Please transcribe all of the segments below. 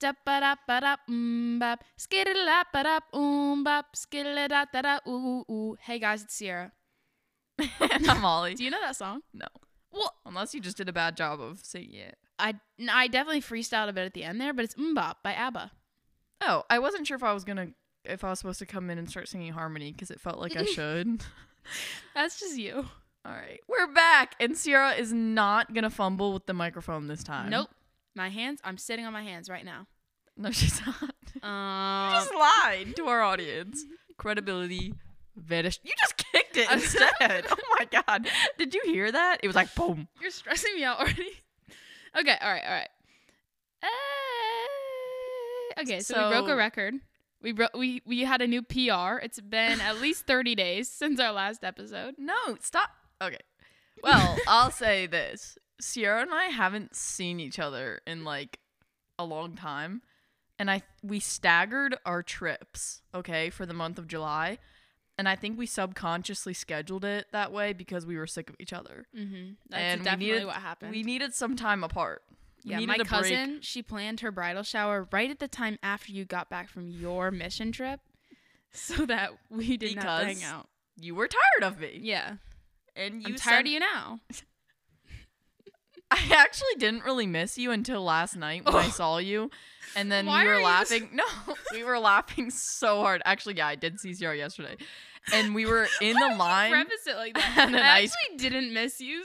da ba da ba da um bop, skittle da ba da um bop, skittle da da da ooh ooh ooh. Hey guys, it's Sierra. I'm Holly. Do you know that song? No. Well, Unless you just did a bad job of singing it. I I definitely freestyled a bit at the end there, but it's MMMBop by ABBA. Oh, I wasn't sure if I was gonna if I was supposed to come in and start singing harmony because it felt like I should. That's just you. All right, we're back, and Sierra is not gonna fumble with the microphone this time. Nope. My hands. I'm sitting on my hands right now. No, she's not. Um, you just lied to our audience. Credibility vanished. You just kicked it instead. oh my god! Did you hear that? It was like boom. You're stressing me out already. okay, all right, all right. Uh, okay, so, we broke a record. We broke. We we had a new PR. It's been at least thirty days since our last episode. No, stop. Okay. Well, I'll say this. Sierra and I haven't seen each other in like a long time. And I we staggered our trips, okay, for the month of July. And I think we subconsciously scheduled it that way because we were sick of each other. Mm-hmm. That's And we definitely needed- what happened. We needed some time apart. We yeah, my a break. cousin, she planned her bridal shower right at the time after you got back from your mission trip, so that we didn't hang out. You were tired of me. Yeah, And you I'm tired of you now. I actually didn't really miss you until last night when I saw you. And then Why we were laughing. No, we were laughing so hard. Actually, yeah, I did see Sierra yesterday. And we were in the line. Preface it like that. I actually didn't miss you.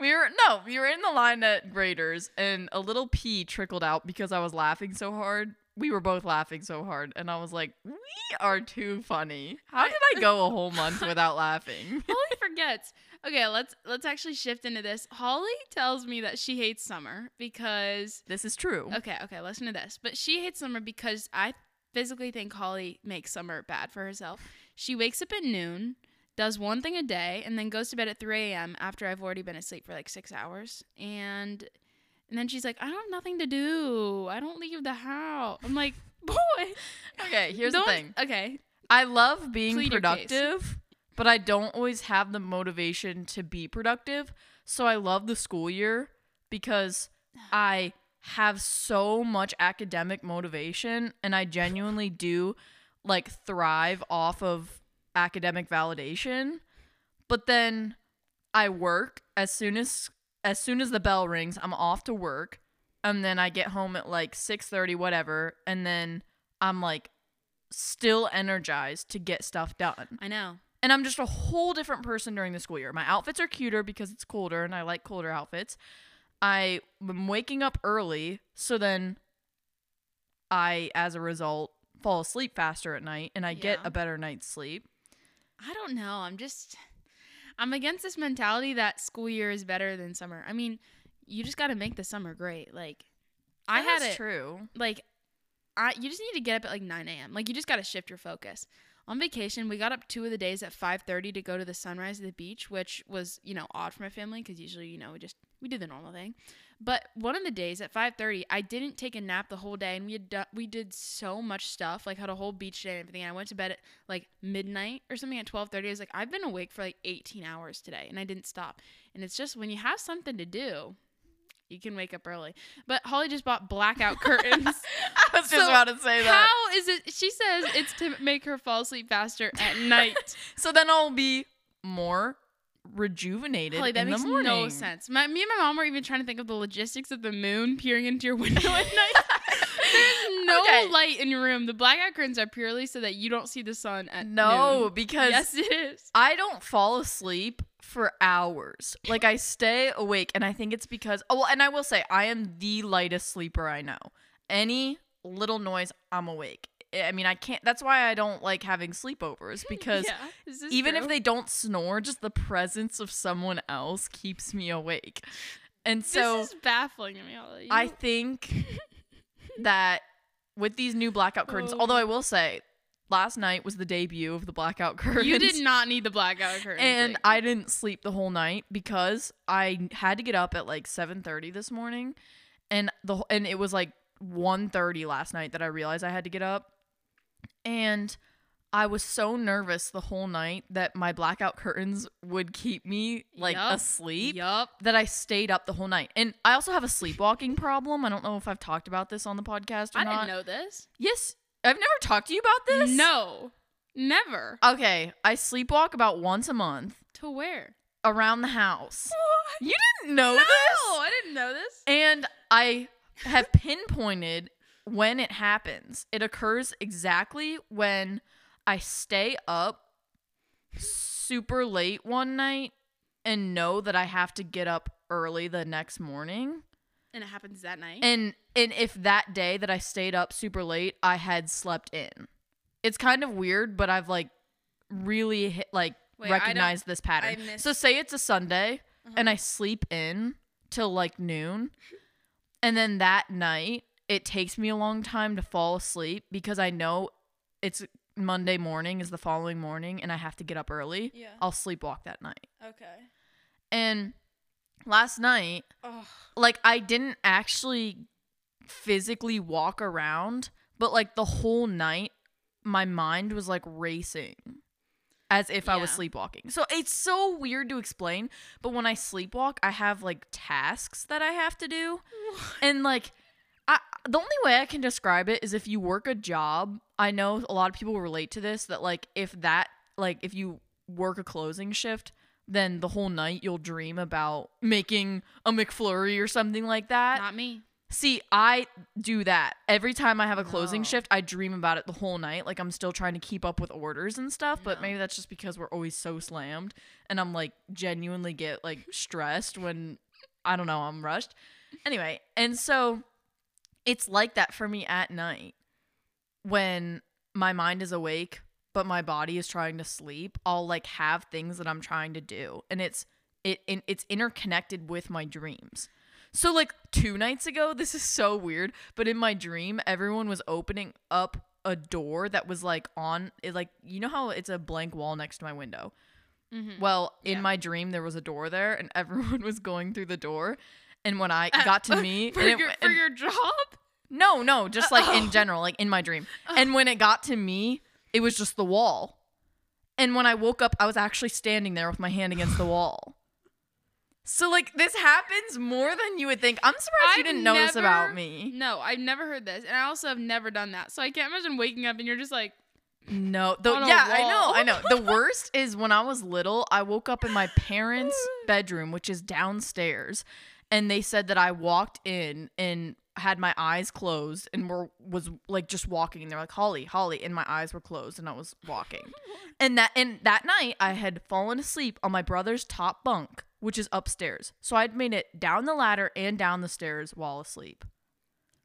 We were no, we were in the line at Raiders and a little pee trickled out because I was laughing so hard. We were both laughing so hard and I was like, "We are too funny. How did I go a whole month without laughing?" Holly forgets. Okay, let's let's actually shift into this. Holly tells me that she hates summer because This is true. okay, okay, listen to this. But she hates summer because I physically think Holly makes summer bad for herself. She wakes up at noon, does one thing a day, and then goes to bed at 3 a.m. after I've already been asleep for like six hours. And and then she's like, I don't have nothing to do. I don't leave the house. I'm like, boy. Okay, here's the thing. Okay. I love being Plead your case. productive, but I don't always have the motivation to be productive. So I love the school year because I have so much academic motivation and I genuinely do like thrive off of academic validation. But then I work as soon as as soon as the bell rings, I'm off to work and then I get home at like 6:30 whatever and then I'm like still energized to get stuff done. I know. And I'm just a whole different person during the school year. My outfits are cuter because it's colder and I like colder outfits. I am waking up early, so then I, as a result, fall asleep faster at night and I get a better night's sleep. I don't know. I'm just I'm against this mentality that school year is better than summer. I mean, you just got to make the summer great. Like I had it true. like I you just need to get up at like 9 a.m. Like you just got to shift your focus. On vacation, we got up two of the days at 5:30 to go to the sunrise at the beach, which was you know odd for my family because usually you know we just we did the normal thing. But one of the days at 5:30, I didn't take a nap the whole day, and we had do- we did so much stuff, like had a whole beach day and everything. I went to bed at like midnight or something at 12:30. I was like, I've been awake for like 18 hours today, and I didn't stop. And it's just when you have something to do, you can wake up early. But Holly just bought blackout curtains. I was just about to say that. How is it? She says it's to make her fall asleep faster at night. So then I'll be more rejuvenated Holly, that in makes the morning. no sense. My, me and my mom were even trying to think of the logistics of the moon peering into your window at night. There's no Okay. light in your room. The blackout curtains are purely so that you don't see the sun at No, noon. because yes, it is. I don't fall asleep for hours. Like I stay awake and I think it's because oh well, and I will say I am the lightest sleeper I know. Any little noise, I'm awake. I mean, I can't that's why I don't like having sleepovers because yeah, even if they don't snore, just the presence of someone else keeps me awake. And so this is baffling to me. Holly. I think that with these new blackout curtains, Oh. although I will say last night was the debut of the blackout curtains. you did not need the blackout curtains. and like- I didn't sleep the whole night because I had to get up at like 7:30 this morning and the and it was like 1:30 last night that I realized I had to get up and I was so nervous the whole night that my blackout curtains would keep me like Yup. asleep Yup. that I stayed up the whole night. And I also have a sleepwalking problem. I don't know if I've talked about this on the podcast or I not. didn't know this. Yes, I've never talked to you about this. No. Never. Okay, I sleepwalk about once a month To where? around the house. You didn't know No, this? No, I didn't know this. And I have pinpointed when it happens. It occurs exactly when I stay up super late one night and know that I have to get up early the next morning. And it happens that night. And and if that day that I stayed up super late, I had slept in. It's kind of weird, but I've like really hit, like Wait, recognized this pattern. Missed- So say it's a Sunday Uh-huh. and I sleep in till like noon. And then that night, it takes me a long time to fall asleep because I know it's Monday morning is the following morning and I have to get up early. Yeah. I'll sleepwalk that night. Okay. And last night, Oh. like I didn't actually physically walk around, but like the whole night my mind was like racing as if I was sleepwalking. So it's so weird to explain, but when I sleepwalk, I have like tasks that I have to do. And like I the only way I can describe it is if you work a job, I know a lot of people relate to this that like if that like if you work a closing shift, then the whole night you'll dream about making a McFlurry or something like that. Not me. See, I do that. Every time I have a closing No. shift, I dream about it the whole night. Like I'm still trying to keep up with orders and stuff, but No. maybe that's just because we're always so slammed and I'm like genuinely get like stressed when I don't know, I'm rushed. Anyway, and so it's like that for me at night when my mind is awake but my body is trying to sleep. I'll like have things that I'm trying to do and it's it, it it's interconnected with my dreams. So like two nights ago, this is so weird, but in my dream, everyone was opening up a door that was like on it like you know how it's a blank wall next to my window. Mm-hmm. Well, in Yeah. my dream there was a door there and everyone was going through the door. And when I uh, got to me, for, and it- your, for your job? no, no, just like Oh. in general, like in my dream. Oh. And when it got to me, it was just the wall. And when I woke up, I was actually standing there with my hand against the wall. So like this happens more than you would think. I'm surprised you I've didn't know this about me. No, I've never heard this, and I also have never done that. So I can't imagine waking up and you're just like, No, the, yeah, I know. I know. The worst is when I was little, I woke up in my parents' bedroom, which is downstairs, and they said that I walked in and had my eyes closed and were was like just walking and they're like Holly, Holly, and my eyes were closed and I was walking. and that and that night I had fallen asleep on my brother's top bunk, which is upstairs. So I'd made it down the ladder and down the stairs while asleep.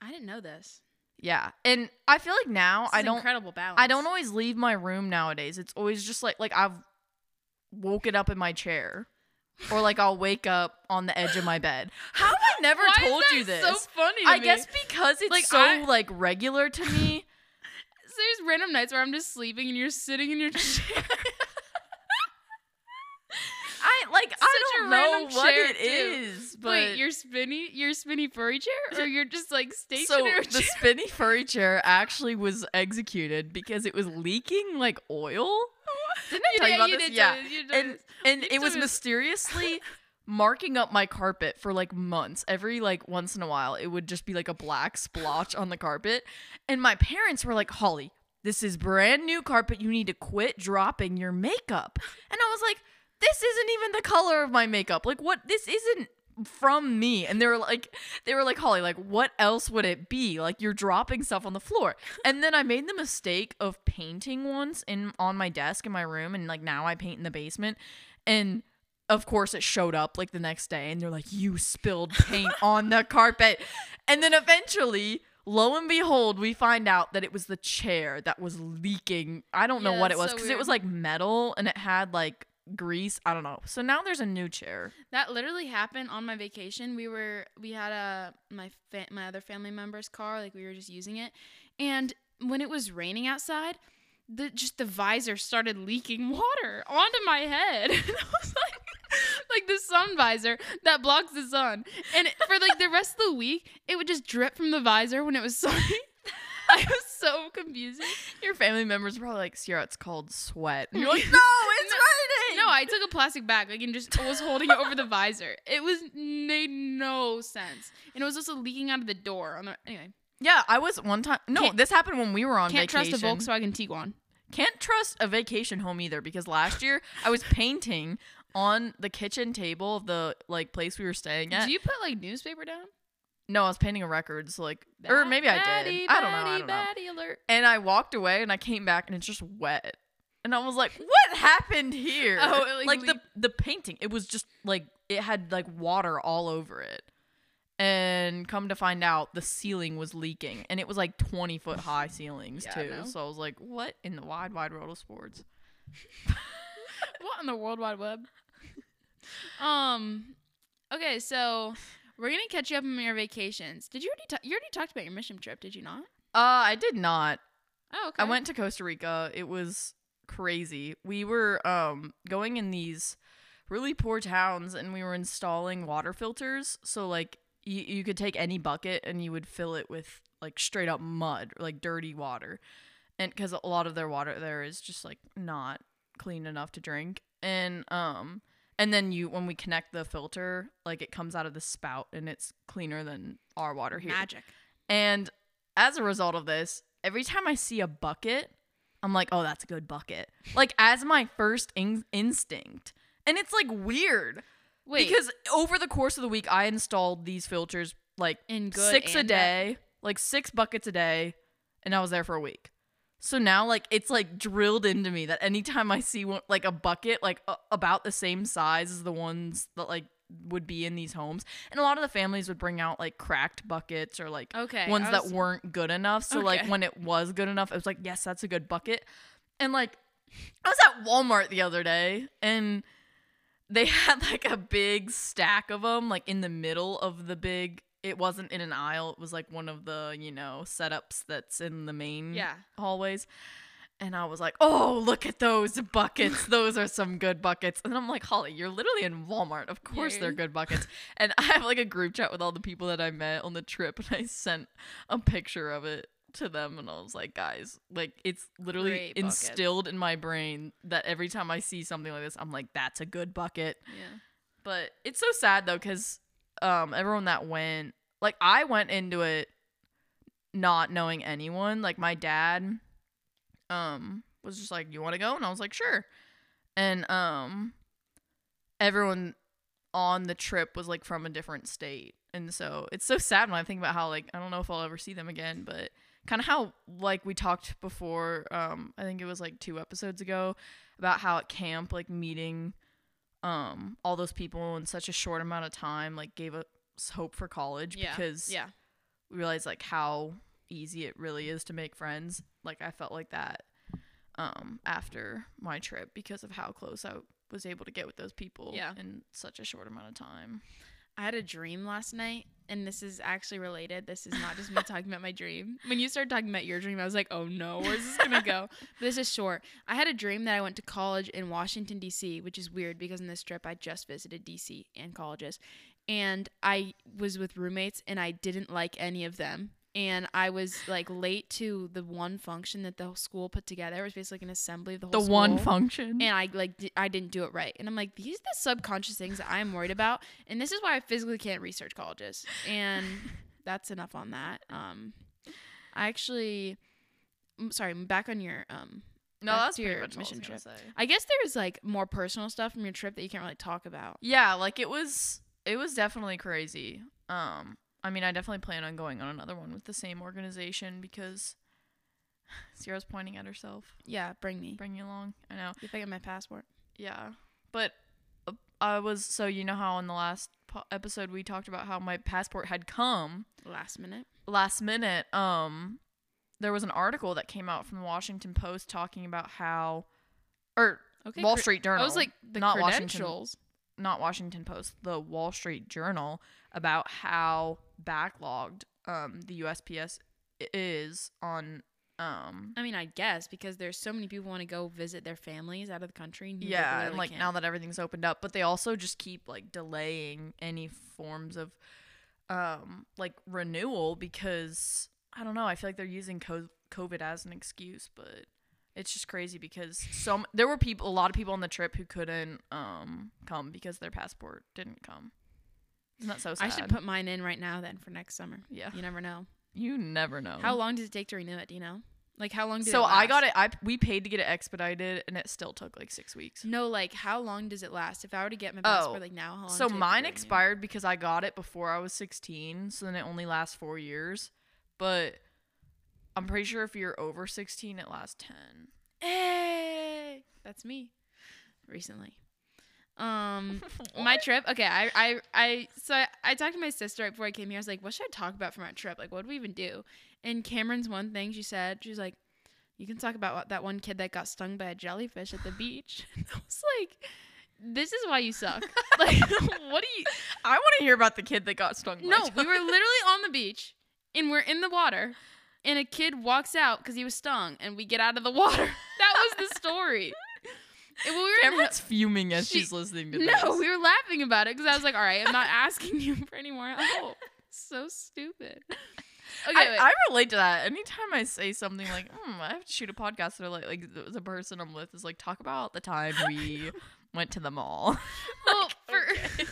I didn't know this. Yeah. And I feel like now I don't incredible balance. I don't always leave my room nowadays. It's always just like like I've woken up in my chair. Or like I'll wake up on the edge of my bed. How have I never Why told is you this? So funny. I me? guess because it's Like, so I- like regular to me. So there's random nights where I'm just sleeping and you're sitting in your chair. I like I Such a don't know what it too. is, but Wait, your spinny, your spinny furry chair, or you're just like stationary. so the spinny furry chair actually was executed because it was leaking like oil. Didn't I You tell you did- about you this? yeah. you did and and it was told me this. mysteriously marking up my carpet for like months. Every like once in a while, it would just be like a black splotch on the carpet. And my parents were like, "Holly, this is brand new carpet. You need to quit dropping your makeup." And I was like, "This isn't even the color of my makeup. Like what? This isn't." From me. And they were like they were like holly like what else would it be? Like you're dropping stuff on the floor. And then i made the mistake of painting once in on my desk in my room and like now i paint in the basement. And of course it showed up like the next day and they're like you spilled paint on the carpet. And then eventually lo and behold we find out that it was the chair that was leaking. I don't know Yeah, what it was so because it was like metal and it had like grease i don't know so now there's a new chair That literally happened on my vacation. We were we had a my fa- my other family member's car, like we were just using it, and when it was raining outside, the just the visor started leaking water onto my head. And I was like, like the sun visor that blocks the sun, and it- for like the rest of the week, it would just drip from the visor when it was sunny. I was so confusing. Your family members are probably like, Sierra, it's called sweat. And you're like, no, it's. No, I took a plastic bag, like, and just was holding it over the visor. It was made no sense, and it was also leaking out of the door. On the anyway, Yeah, I was one time. No, Can't- this happened when we were on vacation. can't vacation. trust a Volkswagen Tiguan. Can't trust a vacation home either because last year I was painting on the kitchen table of the like place we were staying at. Do you put like newspaper down? no, I was painting a record, so like, or maybe I did. I don't know. I don't know. batty alert. And I walked away and I came back and it's just wet. And I was like, what happened here? Oh, it, like, like the the painting, it was just like it had like water all over it. And come to find out, the ceiling was leaking, and it was like twenty foot high ceilings Yeah, too. So I was like, "What in the wide, wide world of sports?" What in the World Wide Web? um. Okay, so we're gonna catch you up on your vacations. Did you already? Ta- you already talked about your mission trip, did you not? Uh, I did not. Oh, okay. I went to Costa Rica. It was crazy. We were um going in these really poor towns and we were installing water filters. So like you, you could take any bucket and you would fill it with like straight up mud, like dirty water. And cuz a lot of their water there is just like not clean enough to drink. And um and then you when we connect the filter, like it comes out of the spout and it's cleaner than our water here. Magic. And as a result of this, every time I see a bucket, I'm like, oh, that's a good bucket. Like, as my first in- instinct. And it's like weird Wait, because over the course of the week, I installed these filters like in six a and bad- day, like six buckets a day, and I was there for a week. So now, like, it's like drilled into me that anytime I see one, like a bucket, like a- about the same size as the ones that like would be in these homes, and a lot of the families would bring out like cracked buckets or like Okay. ones I that weren't good enough. So like when it was good enough, it was like, yes, that's a good bucket. And like I was at Walmart the other day and they had like a big stack of them like in the middle of the big it wasn't in an aisle, it was like one of the, you know, setups that's in the main Yeah. hallways. And I was like, oh, look at those buckets. those are some good buckets. And I'm like, Holly, you're literally in Walmart. Of course they're good buckets. and I have like a group chat with all the people that I met on the trip. And I sent a picture of it to them. And I was like, guys, like it's literally instilled in my brain that every time I see something like this, I'm like, that's a good bucket. Yeah. But it's so sad though, because um, everyone that went, like I went into it not knowing anyone. Like my dad, um, was just like, "You want to go?" And I was like, "Sure." And um, everyone on the trip was like from a different state, and so it's so sad when I think about how like I don't know if I'll ever see them again, but kind of how like we talked before. Um, I think it was like two episodes ago about how at camp like meeting um all those people in such a short amount of time like gave us hope for college Yeah. because Yeah. we realized like how easy it really is to make friends like i felt like that um after my trip because of how close i was able to get with those people Yeah. in such a short amount of time I had a dream last night, and this is actually related. This is not just me talking about my dream. When you started talking about your dream, I was like, oh no, where's this gonna go? But this is short. I had a dream that I went to college in Washington, D.C., which is weird because in this trip I just visited D.C. and colleges. And I was with roommates, and I didn't like any of them. And I was like late to the one function that the whole school put together. It was basically like an assembly of the whole. the whole one function and I like di- I didn't do it right. And I'm like, these are the subconscious things that I'm worried about, and this is why I physically can't research colleges. And that's enough on that. Um, I actually, I'm sorry, I'm back on your um. no that's your all I mission trip. say. I guess there's like more personal stuff from your trip that you can't really talk about. yeah like it was it was definitely crazy um i mean i definitely plan on going on another one with the same organization because sierra's pointing at herself Yeah, bring me bring you along i know if I get my passport. Yeah, but uh, I was so you know how in the last po- episode we talked about how my passport had come Last minute. last minute. Um, there was an article that came out from the Washington Post talking about how, or Okay. Wall cre- Street Journal. I was like the not Washington- credentials. Not Washington Post, the Wall Street Journal about how backlogged um the USPS is on um I mean, I guess because there's so many people want to go visit their families out of the country. and yeah and like can't. now that everything's opened up but they also just keep like delaying any forms of um like renewal because I don't know. I feel like they're using COVID as an excuse, but it's just crazy because some there were people, a lot of people on the trip who couldn't um come because their passport didn't come. Isn't that so sad? I should put mine in right now then for next summer. yeah. You never know. You never know. How long does it take to renew it? Do you know? Like how long did so I got it. I we paid to get it expedited, and it still took like six weeks. No, like how long does it last? If I were to get my Oh, passport like now, how long? So does it take to mine expired because I got it before I was 16, so then it only lasts four years. But I'm pretty sure if you're over 16, it lasts 10. Hey, that's me. Recently. Um, my trip. Okay, I, I, I. So I, I talked to my sister right before I came here. I was like, "What should I talk about for my trip? Like, what do we even do?" And Cameron's one thing she said, she was like, "You can talk about what, that one kid that got stung by a jellyfish at the beach." And I was like, "This is why you suck. like, what do you?" I want to hear about the kid that got stung. No, we were literally on the beach, and we're in the water, and a kid walks out because he was stung, and we get out of the water. That was the story. And we were in fuming as She- she's listening to no, this. we were laughing about it because I was like, all right, I'm not asking you for any more help. So stupid. Okay, I. I relate to that. Anytime I say something like, hmm, I have to shoot a podcast, or like, like the, the person I'm with is like, talk about the time we went to the mall. well, for okay.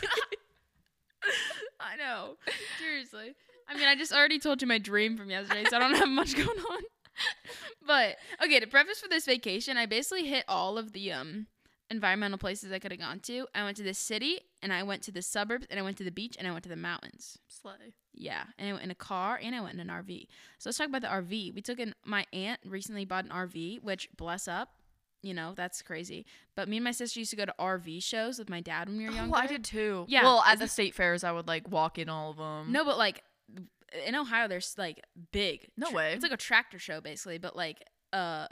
I know. Seriously. I mean, I just already told you my dream from yesterday, so I don't have much going on. But okay, to preface for this vacation, I basically hit all of the um environmental places I could have gone to. I went to the city, and I went to the suburbs, and I went to the beach, and I went to the mountains. Slay. Yeah, and I went in a car and I went in an RV. So let's talk about the RV. We took in my aunt recently bought an RV, which bless up, you know that's crazy. But me and my sister used to go to RV shows with my dad when we were younger. Oh, I did too. Yeah, Well, at the state fairs, I would like walk in all of them. No, but like in Ohio, there's like big. No tra- way. It's like a tractor show basically, but like a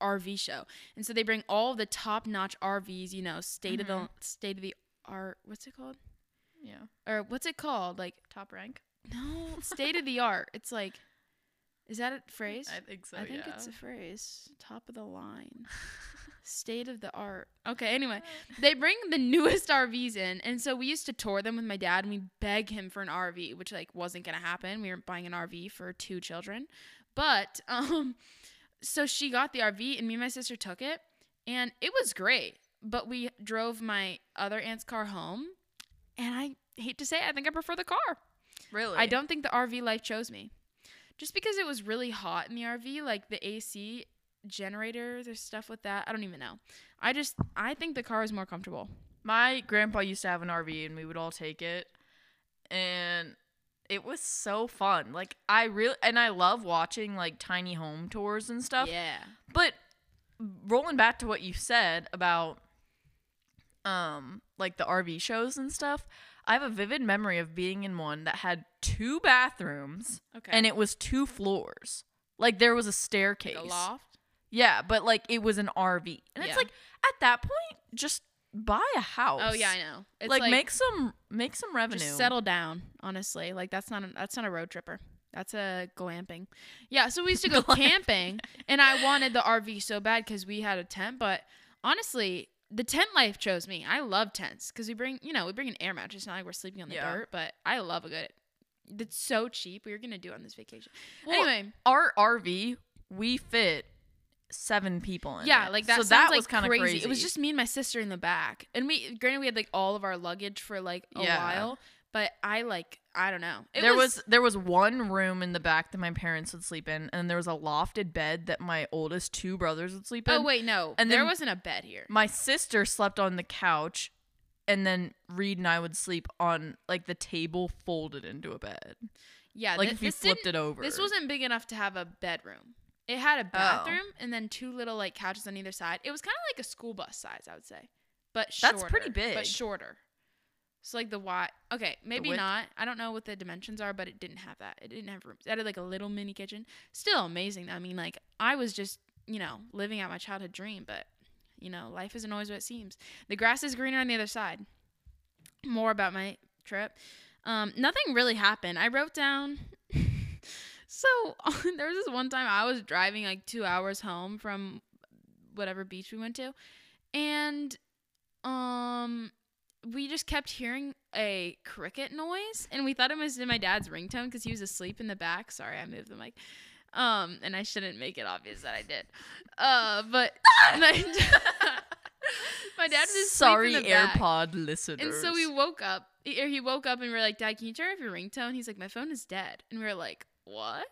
RV show. And so they bring all the top notch RVs. You know, state of the Mhm. state of the art. What's it called? Yeah. Or what's it called? Like Top rank. no, state of the art. It's like, is that a phrase? I think so. I think yeah. it's a phrase. Top of the line. State of the art. Okay, anyway, they bring the newest RVs in, and so we used to tour them with my dad, and we beg him for an RV, which like wasn't gonna happen. We weren't buying an RV for two children, but um, so she got the RV, and me and my sister took it, and it was great. But we drove my other aunt's car home, and I hate to say, it, I think I prefer the car. really. I don't think the RV life chose me. Just because it was really hot in the RV, like the AC generator, there's stuff with that. I don't even know. I just I think the car is more comfortable. My grandpa used to have an RV, and we would all take it, and it was so fun. Like I really, and I love watching like tiny home tours and stuff. Yeah. But rolling back to what you said about um like the RV shows and stuff, I have a vivid memory of being in one that had two bathrooms Okay. and it was two floors. Like there was a like staircase. a loft. Yeah, but like it was an RV. And Yeah. it's like at that point just buy a house. Oh yeah, I know. It's like, make some make some revenue. just settle down. Honestly, like that's not a, that's not a road tripper. That's a glamping. Yeah. So we used to go camping, and I wanted the RV so bad because we had a tent. But honestly, the tent life chose me. I love tents because we bring you know we bring an air mattress. It's not like we're sleeping on the Yeah. dirt, but I love a good. It's so cheap. We were gonna do it on this vacation. Well, anyway, our RV, we fit seven people in yeah, it. like that. So that like was kind of crazy. crazy. It was just me and my sister in the back, and we granted we had like all of our luggage for like a Yeah. while, but I like I don't know. It there was, there was one room in the back that my parents would sleep in, and there was a lofted bed that my oldest two brothers would sleep oh, in. Oh wait, no. And there wasn't a bed here. My sister slept on the couch, and then Reed and I would sleep on like the table folded into a bed, Yeah, like thi- if you flipped it over. This wasn't big enough to have a bedroom. It had a bathroom and then two little like couches on either side. It was kind of like a school bus size, I would say, but shorter. That's pretty big. but shorter. So like the wide. Okay, maybe not. I don't know what the dimensions are, but it didn't have that. It didn't have rooms. It had like a little mini kitchen. Still amazing. I mean, like I was just you know living out my childhood dream, but you know life isn't always what it seems. The grass is greener on the other side. More about my trip. Um, nothing really happened. I wrote down. So there was this one time I was driving like two hours home from whatever beach we went to, and um, we just kept hearing a cricket noise, and we thought it was in my dad's ringtone because he was asleep in the back. Sorry, I moved the mic. Um, and I shouldn't make it obvious that I did. Uh, but my, my dad was Sorry, the back. AirPod listeners. And so we woke up. He, or he woke up and we are like, Dad, can you turn off your ringtone? He's like, My phone is dead. And we were like, What?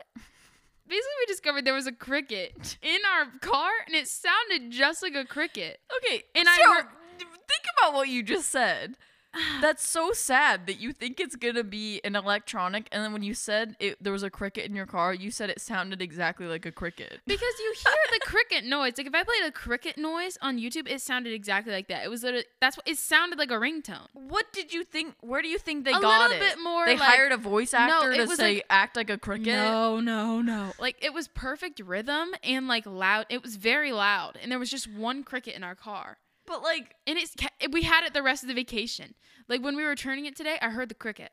Basically, we discovered there was a cricket in our car, and it sounded just like a cricket. okay, And and I think about what you just said. That's so sad that you think it's gonna be an electronic, and then when you said it, there was a cricket in your car, you said it sounded exactly like a cricket. Because you hear the cricket noise. Like if I played a cricket noise on YouTube, it sounded exactly like that. It was literally that's what it sounded like a ringtone. What did you think? Where do you think they A got little it? bit more They like- hired a voice actor it to say like- act like a cricket. No, no, no. Like it was perfect rhythm and like loud. It was very loud, and there was just one cricket in our car. But like, And it's we had it the rest of the vacation. Like when we were returning it today, I heard the cricket.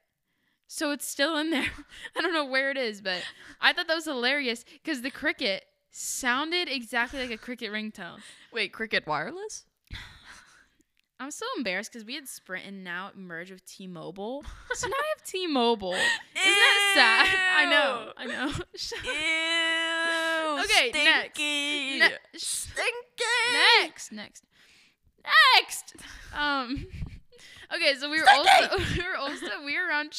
So it's still in there. I don't know where it is, but I thought that was hilarious because the cricket sounded exactly like a cricket ringtone. wait, cricket wireless? I'm so embarrassed because we had Sprint and now it merged with T-Mobile. So now I have T-Mobile. Isn't that sad? I know. I know. Ew. Okay, next. stinky. Ne- sh- stinky. next, next, next. Um. Okay, so we were also we were also we were around.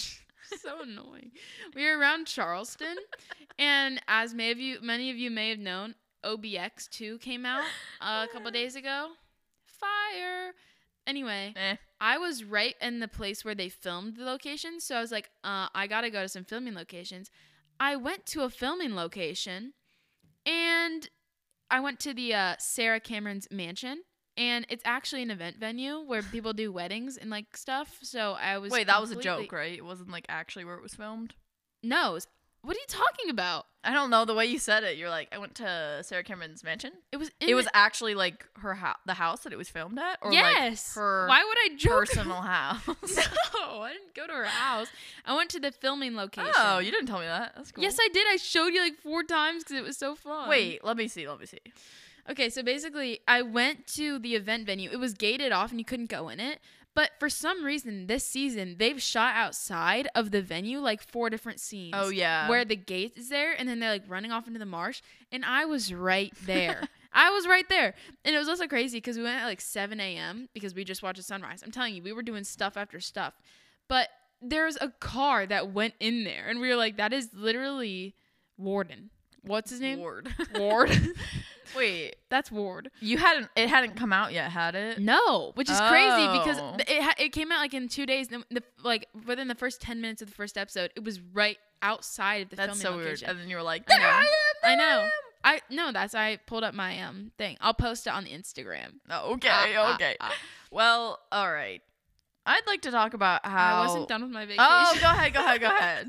So annoying. We were around Charleston, and as many of you, many of you may have known, OBX two came out uh, a couple days ago. Fire. Anyway, Eh. I was right in the place where they filmed the location, so I was like, uh, I gotta go to some filming locations. I went to a filming location, and I went to the uh, Sarah Cameron's mansion, and it's actually an event venue where people do weddings and like stuff. So I was Wait, that was a joke, right? It wasn't like actually where it was filmed. No, it's- what are you talking about? I don't know the way you said it. You're like, I went to Sarah Cameron's mansion. It was. It was the- actually like her house, the house that it was filmed at, or yes. like her Why would I joke? personal house. no, I didn't go to her house. I went to the filming location. oh, you didn't tell me that. That's cool. Yes, I did. I showed you like four times because it was so fun. Wait, let me see. Let me see. Okay, so basically, I went to the event venue. It was gated off and you couldn't go in it. But for some reason, this season, they've shot outside of the venue like four different scenes. Oh yeah. Where the gate is there and then they're like running off into the marsh. And I was right there. I was right there. And it was also crazy because we went at like 7 a.m. because we just watched the sunrise. I'm telling you, we were doing stuff after stuff. But there's a car that went in there. And we were like, that is literally Warden. What's his name? Ward. Ward. Wait, That's Ward. you hadn't. It hadn't come out yet, had it? No, which is crazy because Oh. it it came out like in two days. The, like within the first ten minutes of the first episode, it was right outside of the That's so filming weird. And then you were like, I know. "There I am, I know. am." I no, that's I pulled up my um thing. I'll post it on the Instagram. Oh, okay, Ah, ah, okay. ah. Well, all right. I'd like to talk about how I wasn't done with my vacation. Oh, go ahead, go ahead, go ahead.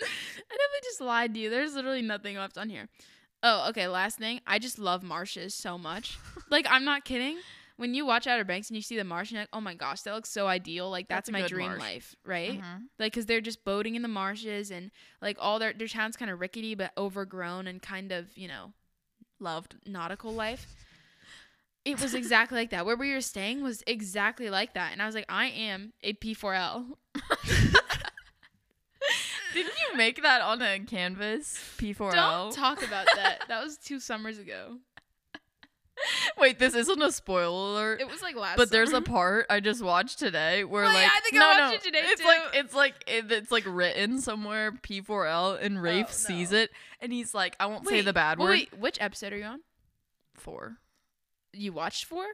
I definitely just lied to you. There's literally nothing left on here. Oh, okay. Last thing, I just love marshes so much. like I'm not kidding. When you watch Outer Banks and you see the marsh, and you're like, oh my gosh, that looks so ideal. Like that's, That's my dream marsh. life, right? Mhm. like because they're just boating in the marshes and like all their their town's kind of rickety but overgrown and kind of you know Loved. nautical life it was exactly like that where we were staying was exactly like that and i was like i am a p4l Didn't you make that on a canvas? P4L. don't talk about that that was two summers ago Wait, this isn't a spoiler alert. it was like last but there's a part I just watched today where Oh, yeah, like I think I no, watched no, it today, it's too. like it's like it, it's like written somewhere P4L and oh, Rafe Oh, sees it and he's like I won't say the bad wait, word. wait which episode are you on Four. you watched four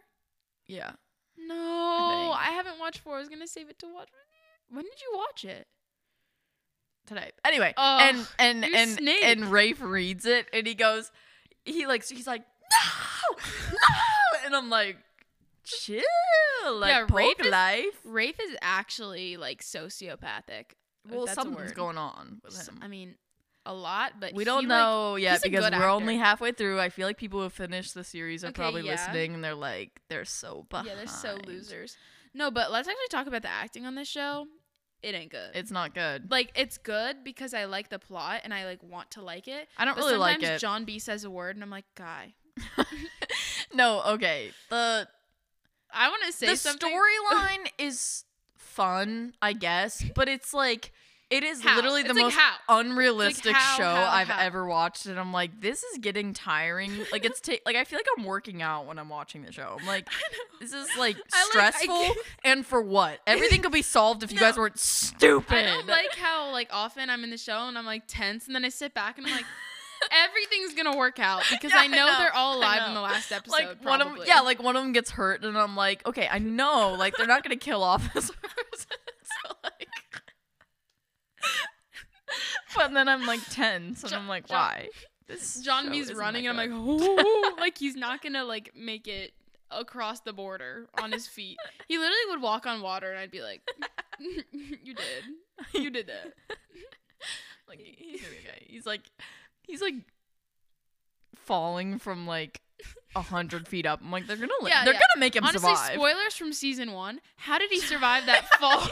Yeah. no I, haven't watched four i was gonna save it to watch when did you watch it Today. Anyway, Oh, and and and snake. and Rafe reads it and he goes he like he's like no no and I'm like chill like Yeah, Rafe is- life. Rafe is actually like sociopathic. Well, something's going on with him. I mean, a lot, but we don't like- know yet because we're only halfway through. I feel like people who have finished the series are Okay, probably yeah. listening and they're like, they're so behind. yeah, they're so losers. No, but let's actually talk about the acting on this show. It ain't good. It's not good. like it's good because I like the plot and I like want to like it. I don't But really like it. John B says a word and I'm like, guy, no, okay. The I want to say the storyline is fun, I guess, but it's like it is How? literally the It's like most unrealistic how, show how, I've ever watched, and I'm like, this is getting tiring. like it's ta- like I feel like I'm working out when I'm watching the show. I'm like, this is like I like- stressful, can't- and for what? Everything could be solved if you No. guys weren't stupid. I don't like how like often I'm in the show and I'm like tense and then I sit back and I'm like everything's gonna work out because Yeah, I I know, know, they're all alive in the last episode. like one of them, probably. yeah, like one of them gets hurt, and I'm like, okay, I know, like they're not gonna kill off this person. so like, but then I'm like tense, and John- I'm like, John- why? This John isn't running and I'm like, oh, like he's not gonna like make it across the border on his feet. He literally would walk on water and I'd be like, you did, you did that. like he's okay. He's like, he's like falling from like a hundred feet up. I'm like, they're gonna, li- Yeah, they're yeah. gonna make him Honestly, survive. spoilers from season one. How did he survive that fall?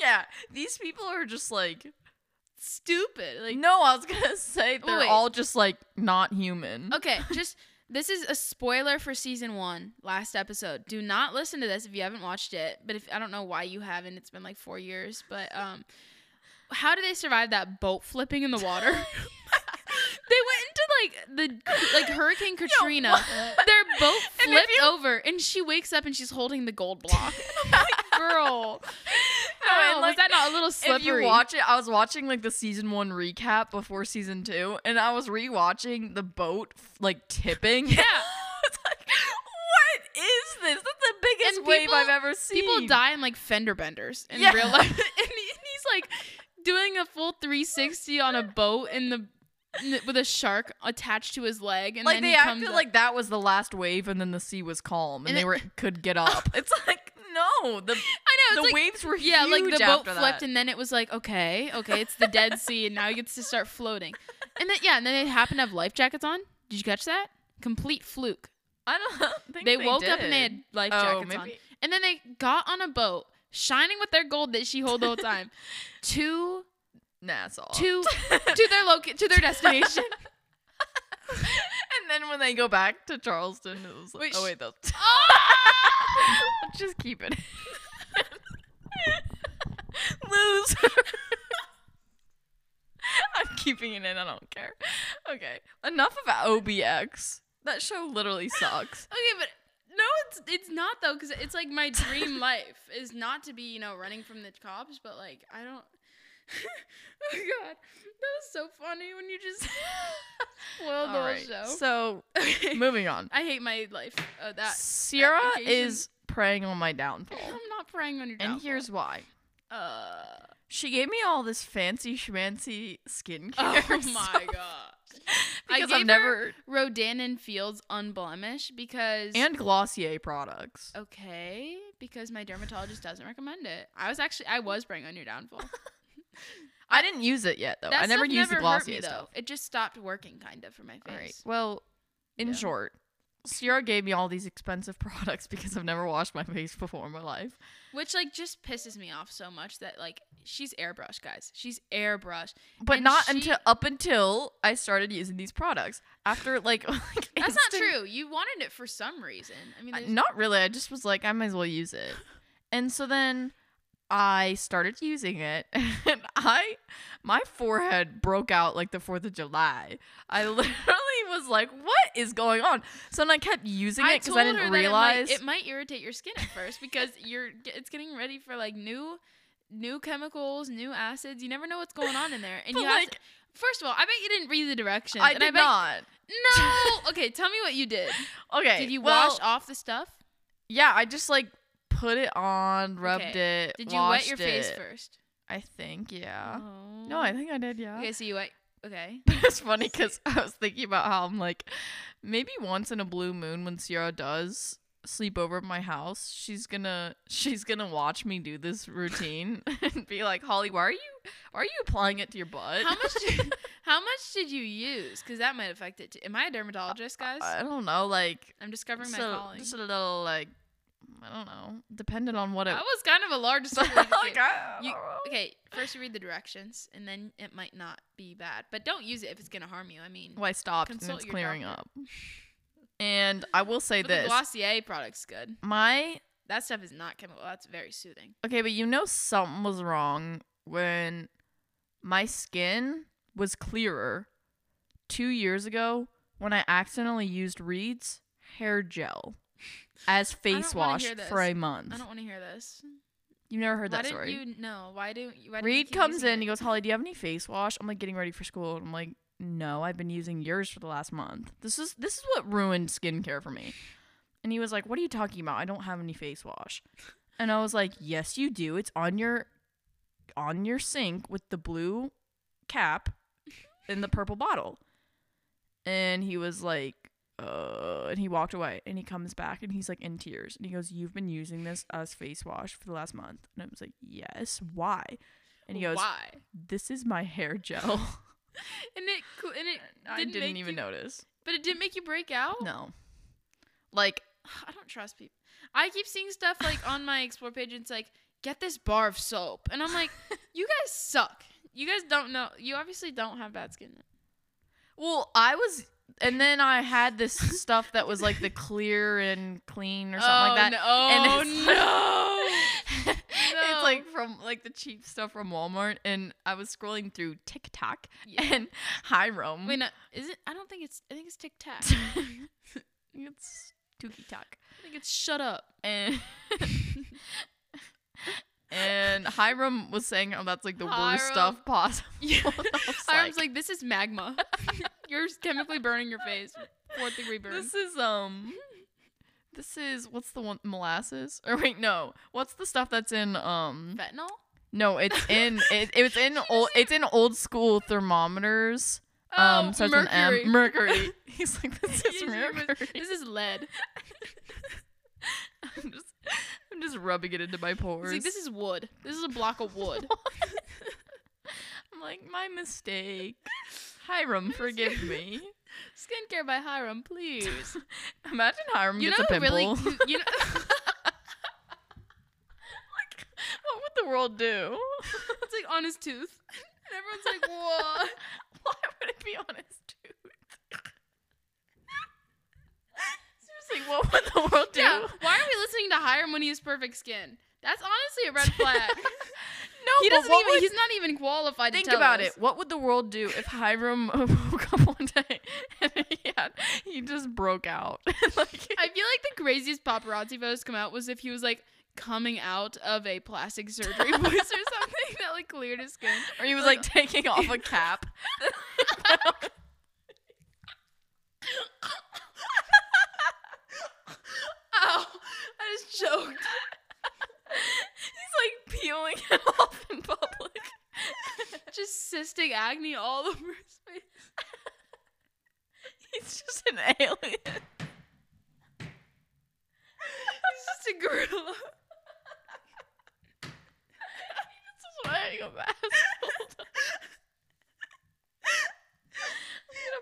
yeah, these people are just like. Stupid. Like no, I was gonna say they're Wait. all just like not human. Okay, just this is a spoiler for season one, last episode. Do not listen to this if you haven't watched it. But if I don't know why you haven't, it's been like four years. But um, how do they survive that boat flipping in the water? they went into like the like Hurricane Katrina. Their boat And if flipped you- over, and she wakes up and she's holding the gold block. I'm like, Girl, No, and, was that not a little slippery? If you watch it, I was watching like the season one recap before season two, and I was rewatching the boat like tipping. Yeah. it's like, what is this? That's the biggest And wave I've ever seen. People die in like fender benders in Yeah. real life, and, he, and he's like doing a full 360 on a boat in the with a shark attached to his leg, and Like then they acted like that was the last wave, and then the sea was calm, and, And they it- were could get up. it's like no, the I know the like waves were huge. yeah, like the boat flipped, and then it was like okay, okay, it's the Dead Sea, and now he gets to start floating, and then yeah, and then they happen to have life jackets on. Did you catch that? Complete fluke. I don't think They, they, woke up and they had life Oh, jackets on, and then they got on a boat, shining with their gold that she hold the whole time, to Nassau. to to their loca- to their destination. And then when they go back to Charleston, it was like, Wait, oh wait, that's just keep it. Loser. I'm keeping it in. I don't care. Okay, enough about OBX. That show literally sucks. Okay, but no, it's it's not though, because it's like my dream life is not to be you know running from the cops, but like I don't. oh god, that was so funny when you just spoiled the right. show. So moving on. I hate my life. Uh, that Sierra vacation- is preying on my downfall, I'm not praying on your. Downfall. And here's why. Uh. She gave me all this fancy schmancy skincare. Oh so- my god. I because gave I've never Rodan and Fields unblemished because and Glossier products. okay because my dermatologist doesn't recommend it. I was actually I was praying on your downfall. I didn't use it yet though. That I never used the hurt Glossier me, though. stuff. It just stopped working kind of for my face. All right. Well, in Yeah. short, Sierra gave me all these expensive products because I've never washed my face before in my life. Which like just pisses me off so much that like she's airbrush, guys. She's airbrush. But And not she- until up until I started using these products. After like, like That's instant- not true. You wanted it for some reason. I mean, there's- not really. I just was like, I might as well use it. And so then I started using it, and I, my forehead broke out like the Fourth of July. I literally was like, "What is going on?" So then I kept using I it because I didn't realize. it might, it might irritate your skin at first because you're it's getting ready for like new new chemicals, new acids. You never know what's going on in there, and But, you have like- to, First of all, I bet you didn't read the directions. I and did I bet, not. No. Okay, tell me what you did. Okay. Did you well, wash off the stuff? Yeah, I just like put it on, rubbed Okay. it. Did you wet your face it. first? I think, yeah. Oh. No, I oh. think I did, yeah. Okay, so you wet. Okay. it's funny because I was thinking about how I'm like, maybe once in a blue moon when Sierra does sleep over at my house, she's gonna she's gonna watch me do this routine and be like, Holly, why are you why are you applying it to your butt? How much? Did, how much did you use? Because that might affect it too. Am I a dermatologist, guys? I don't know, like I'm discovering my a, calling. just a little like I don't know, dependent on what it. That was kind of a large like, circle. I You- okay, first you read the directions, and then it might not be bad. But don't use it if it's gonna harm you. I mean, Well, I stopped and it's clearing doctor. up. And I will say but the this: Glossier product's good. my that stuff is not chemical. That's very soothing. Okay, but you know something was wrong when my skin was clearer two years ago when I accidentally used Reed's hair gel as face wash for a month. I don't want to hear this. You've never heard why that didn't story. you know? Why do you? Why didn't you Reed comes in, it? he goes, Holly, do you have any face wash? I'm like getting ready for school. And I'm like, no, I've been using yours for the last month. This is this is what ruined skincare for me. And he was like, What are you talking about? I don't have any face wash. And I was like, Yes, you do. It's on your on your sink with the blue cap and the purple bottle. And he was like, uh, and he walked away and he comes back and he's like in tears and he goes, You've been using this as face wash for the last month. And I was like, Yes, why? And he goes, why? This is my hair gel. And it and it I didn't, didn't even you, notice. But it didn't make you break out. No. Like, I don't trust people. I keep seeing stuff like on my explore page. And it's like get this bar of soap, and I'm like, you guys suck. You guys don't know. You obviously don't have bad skin. well, I was, and then I had this stuff that was like the clear and clean or something like oh, that. No. and Oh it's no. it's like from like the cheap stuff from Walmart, and I was scrolling through TikTok Yeah. and Hiram. Wait, no, is it? I don't think it's. I think it's Tic Tac. it's Tookie Talk. I think it's Shut Up. And and Hiram was saying "Oh, that's like the worst stuff possible. Yeah. I was I was like, this is magma. You're chemically burning your face. Fourth degree burn. This is um this is what's the one molasses? Or wait, no. What's the stuff that's in um Fentanyl? no, it's in it, it was in old it's in old school thermometers. Um Oh, starts mercury. with M. Mercury. He's like this is You should remember- mercury. This is lead. I'm just I'm just rubbing it into my pores. It's like, this is wood. This is a block of wood. I'm like, my mistake. Hiram, forgive me. Skincare by Hiram, please. Imagine Hiram You gets know a pimple. really? You know, what would the world do? it's like on his tooth, and everyone's like, "What?" Why would it be on his tooth? Seriously, what would the world do? Yeah. Why are we listening to Hiram when he has perfect skin? That's honestly a red flag. No, he doesn't even. would- he's not even qualified think to tell about us. it. What would the world do if Hiram woke up one day and he had he just broke out? like, I feel like the craziest paparazzi photos come out was if he was like coming out of a plastic surgery place or something that like cleared his skin. or he was like taking off a cap. Ow! Oh, I just choked. Peeling it off in public. Just cystic acne all over his face. He's just an alien. He's just a gorilla. He's just wearing a mask.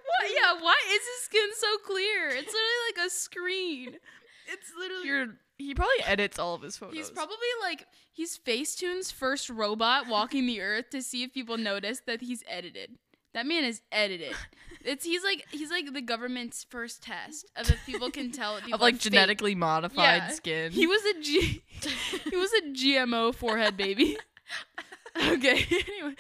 What? Yeah. Why is his skin so clear? It's literally like a screen. It's literally. You're, he probably edits all of his photos. He's probably like he's Facetune's first robot walking the earth to see if people notice that he's edited. That man is edited. It's he's like he's like the government's first test of if people can tell people of like are fake. genetically modified Yeah. skin. He was a G he was a GMO forehead baby. okay. Anyway.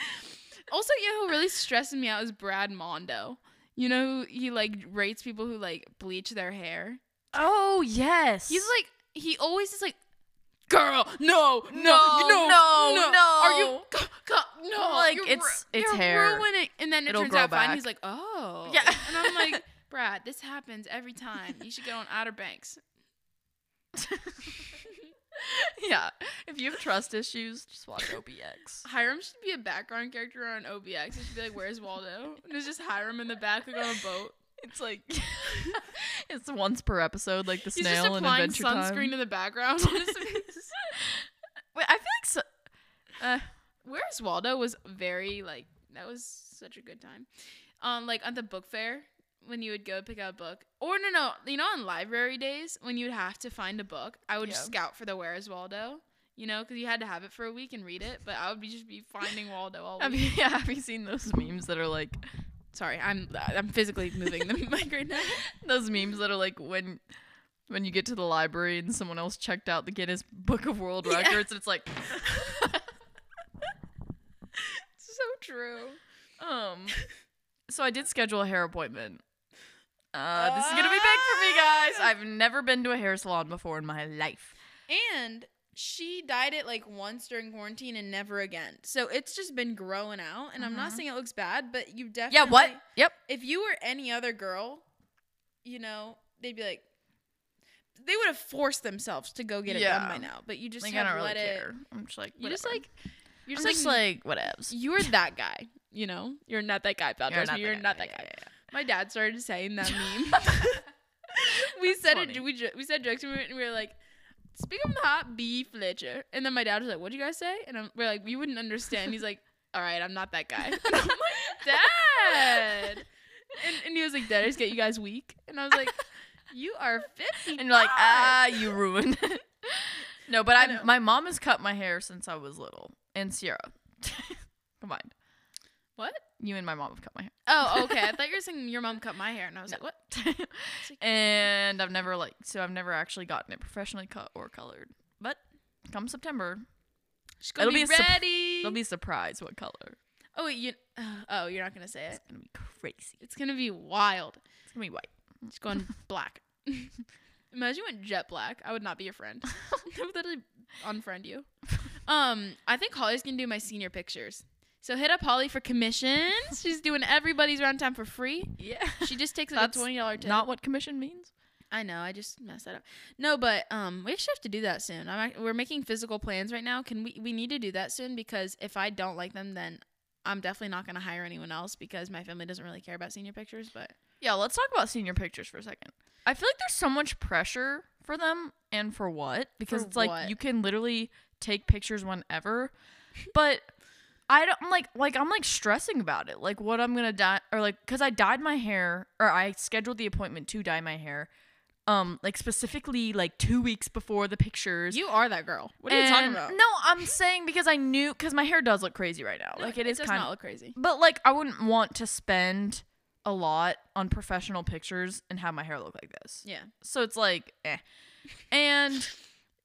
Also, you know who really stresses me out is Brad Mondo. You know he like rates people who like bleach their hair. oh yes. He's like he always is like, girl, no, no, No, no, no, no. Are you? c- c- No, Like, you're it's- ru- it's you're hair. ruining. And then it It'll turns out fine. He's like, oh, Yeah. And I'm like, Brad, this happens every time. You should go on Outer Banks. yeah. If you have trust issues, just watch OBX. Hiram should be a background character on OBX. It should be like, where's Waldo? And there's just Hiram in the back, like on a boat. It's like it's once per episode, like the He's just snail in applying Adventure sunscreen Time. in the background on his face. Wait, I feel like so. Uh, Where's Waldo was very like that was such a good time. Um, like at the book fair when you would go pick out a book, or no, no, you know, on library days when you'd have to find a book, I would Yeah. scout for the Where's Waldo. You know, because you had to have it for a week and read it, but I would be just be finding Waldo all have week. you, yeah, have you seen those memes that are like Sorry, I'm I'm physically moving the mic right now. those memes that are like when when you get to the library and someone else checked out the Guinness Book of World Yeah. Records, and it's like, so true. um. So I did schedule a hair appointment. Uh, this is gonna be big for me, guys. Ah. I've never been to a hair salon before in my life. And she dyed it like once during quarantine and never again. So it's just been growing out. And I'm not Mhm. saying it looks bad, but you definitely Yeah. What? Yep. If you were any other girl, you know, they'd be like they would have forced themselves to go get it done by now. But you just Like I don't really let it care. I'm just like, you just like you're I'm just, just like, like whatevs. you're that guy, you know? You're not that guy, pal. Trust me, you're the not that guy. Yeah, My dad started saying that meme. we That's said funny. it. We we said jokes and we were, and we were like, "Speaking of the hot beef Fletcher," and then my dad was like, "What'd you guys say?" And I'm, we're like, "We wouldn't understand." He's like, "All right, I'm not that guy." And I'm like, "Dad," and, and he was like, "Did I just get you guys weak?" And I was like, "You are 50." and you're like, ah, you ruined it. no, but I I, my mom has cut my hair since I was little, and Sierra combined. What? You and my mom have cut my hair. Oh, okay. I thought you were saying your mom cut my hair, and I was No. like, "What?" like- and I've never like, so I've never actually gotten it professionally cut or colored. But come September, She's gonna It'll be, be ready. it'll be a surprise what color. oh wait, you. oh, you're not gonna say It's it. It's gonna be crazy. It's gonna be wild. It's gonna be white. It's going black. Imagine you went jet black. I would not be your friend. I would literally unfriend you. Um, I think Holly's gonna do my senior pictures. So hit up Holly for commissions. She's doing everybody's round time for free. Yeah. She just takes like That's a twenty dollar tip. Not what commission means. I know. I just messed that up. No, but um, we actually have to do that soon. I'm we're making physical plans right now. Can we? We need to do that soon because if I don't like them, then I'm definitely not gonna hire anyone else because my family doesn't really care about senior pictures. But Yeah, let's talk about senior pictures for a second. I feel like there's so much pressure for them and for what? Because For it's like you can literally take pictures whenever. But I don't I'm like like I'm like stressing about it. Like what I'm going to dye or like cuz I dyed my hair or I scheduled the appointment to dye my hair um like specifically like 2 weeks before the pictures. you are that girl. What are you talking about? No, I'm saying because I knew cuz my hair does look crazy right now. No, like it is kind of look crazy. but like I wouldn't want to spend a lot on professional pictures and have my hair look like this. Yeah. So it's like, eh. And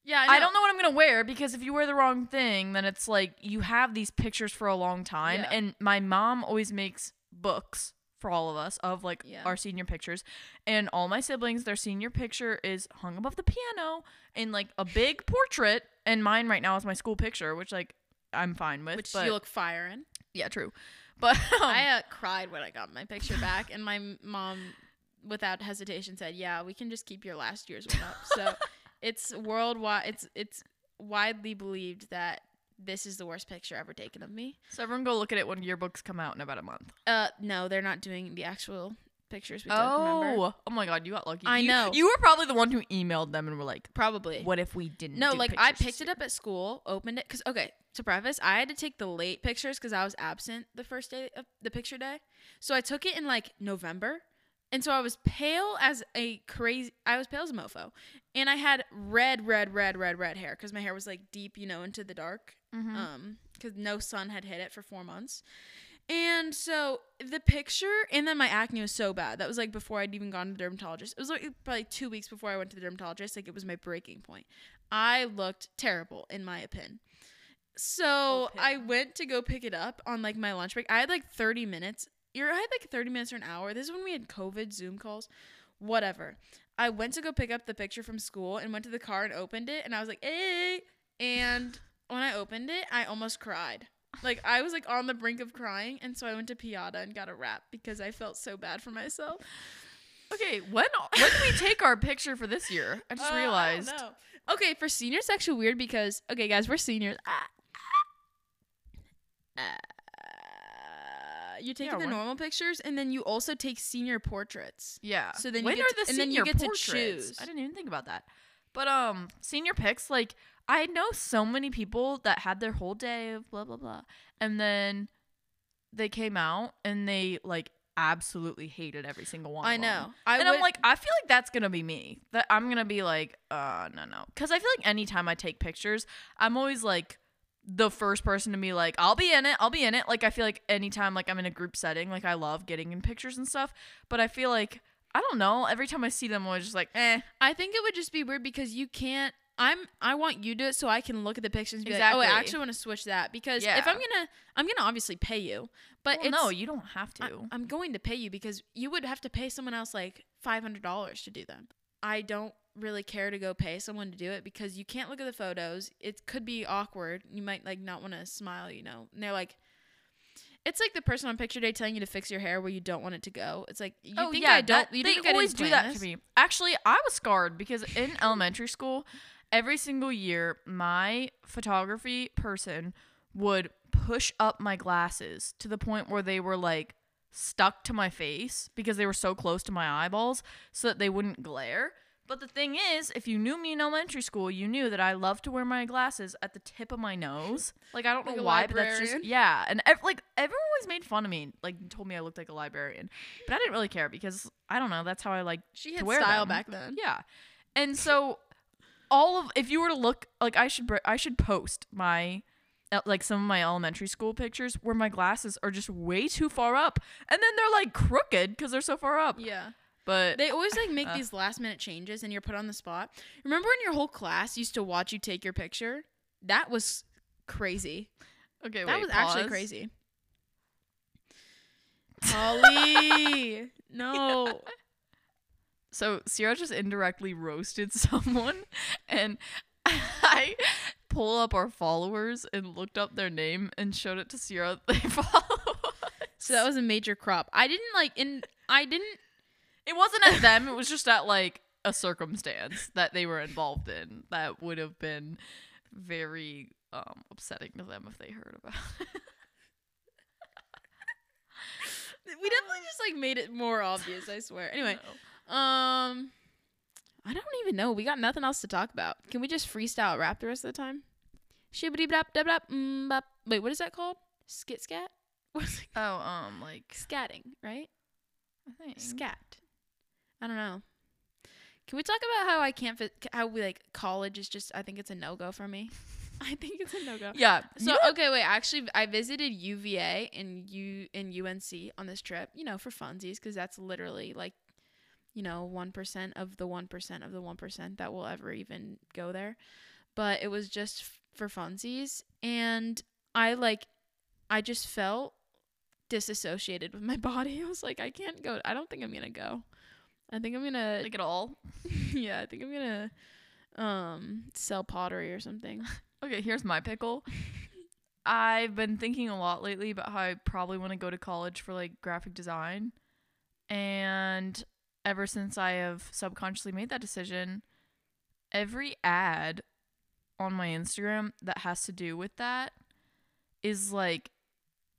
Yeah, I, don't know what I'm gonna wear because if you wear the wrong thing, then it's like you have these pictures for a long time. Yeah. And my mom always makes books for all of us of like Yeah. our senior pictures. And all my siblings, their senior picture is hung above the piano in like a big portrait. And mine right now is my school picture, which like I'm fine with. Which but you look fire in. yeah, true. But um, I uh, cried when I got my picture back, and my mom, without hesitation, said, "Yeah, we can just keep your last year's one up." So it's worldwide. It's it's widely believed that this is the worst picture ever taken of me. So everyone go look at it when yearbooks come out in about a month. Uh, no, they're not doing the actual pictures we took. Remember? Oh, oh my God, you got lucky. I You- know. You were probably the one who emailed them and were like, Probably. "What if we didn't?" No, like I picked it up at school, opened it, cause okay. To preface, I had to take the late pictures because I was absent the first day of the picture day. So I took it in like November, and so I was pale as a crazy. I was pale as a mofo, and I had red, red, red, red, red hair because my hair was like deep, you know, into the dark. year?" Mhm. Um, because no sun had hit it for four months. And so the picture, and then my acne was so bad. That was like before I'd even gone to the dermatologist. It was like probably two weeks before I went to the dermatologist. Like it was my breaking point. I looked terrible, in my opinion. So. I went to go pick it up on like my lunch break. I had like 30 minutes. You're, I had like 30 minutes or an hour. This is when we had COVID Zoom calls. Whatever. I went to go pick up the picture from school and went to the car and opened it. And I was like, hey. And when I opened it, I almost cried. Like I was like on the brink of crying, and so I went to Piada and got a wrap because I felt so bad for myself. Okay, when when do we take our picture for this year? I just Uh, realized. don't know. Okay, for seniors, it's actually weird because okay, guys, we're seniors. Ah. Uh, you're taking Yeah, the when- normal pictures, and then you also take senior portraits. Yeah. So then you get are to- the and then you senior get to choose. I didn't even think about that. But um, senior pics, like I know so many people that had their whole day of blah blah blah, and then they came out and they like absolutely hated every single one. I of them. know. I and would, I'm like, I feel like that's gonna be me. That I'm gonna be like, uh, no, no, because I feel like anytime I take pictures, I'm always like the first person to be like, I'll be in it, I'll be in it. Like I feel like anytime like I'm in a group setting, like I love getting in pictures and stuff, but I feel like I don't know. Every time I see them, I was just like, eh. I think it would just be weird because you can't. I'm. I want you to do it so I can look at the pictures and be like, oh, I actually want to switch that because yeah. if I'm gonna, I'm gonna obviously pay you, but Well, no, you don't have to. I, I'm going to pay you because you would have to pay someone else like five hundred dollars to do them. I don't really care to go pay someone to do it because you can't look at the photos. It could be awkward. You might like not want to smile, you know. And they're like, it's like the person on picture day telling you to fix your hair where you don't want it to go. It's like you oh think yeah, I don't. that- you they think always do that this? to me. Actually, I was scarred because in elementary school, every single year, my photography person would push up my glasses to the point where they were like stuck to my face because they were so close to my eyeballs so that they wouldn't glare. But the thing is, if you knew me in elementary school, you knew that I love to wear my glasses at the tip of my nose. Like I don't Like know why, but that's just yeah. And ev- like everyone always made fun of me, like told me I looked like a librarian, but I didn't really care because I don't know. That's how I like She to had wear style them. back then. yeah. And so all of if you were to look like I should br- I should post my uh, like some of my elementary school pictures where my glasses are just way too far up and then they're like crooked cuz they're so far up. Yeah. But They always like make Uh. these last minute changes and you're put on the spot. Remember when your whole class used to watch you take your picture? That was crazy. okay, that wait, was actually crazy. Holly, no. So Sierra just indirectly roasted someone and I pull up our followers and looked up their name and showed it to Sierra. They follow us. So that was a major crop. I didn't like in. I didn't. It wasn't at them. It was just at like a circumstance that they were involved in that would have been very um, upsetting to them if they heard about. it. We definitely just like made it more obvious. I swear. Anyway, No. um, I don't even know. We got nothing else to talk about. Can we just freestyle rap the rest of the time? Shibbity bop dub dub mm bop. Wait, what is that called? Skit scat. What's it? Oh, um, like Scatting, right? I think Scat. I don't know. Can we talk about how I can't fit? How we like college is just? I think it's a no go for me. I think it's a no go. Yeah. So know- okay, wait. Actually, I visited UVA and U in UNC on this trip. You know, for funsies, because that's literally like, you know, one percent of the one percent of the one percent that will ever even go there. But it was just f- for funsies, and I like, I just felt disassociated with my body. I was like, I can't go. I don't think I'm gonna go. I think I'm gonna. like it all. yeah, I think I'm gonna, um, sell pottery or something. Okay, here's my pickle. I've been thinking a lot lately about how I probably want to go to college for like graphic design. And ever since I have subconsciously made that decision, every ad on my Instagram that has to do with that is like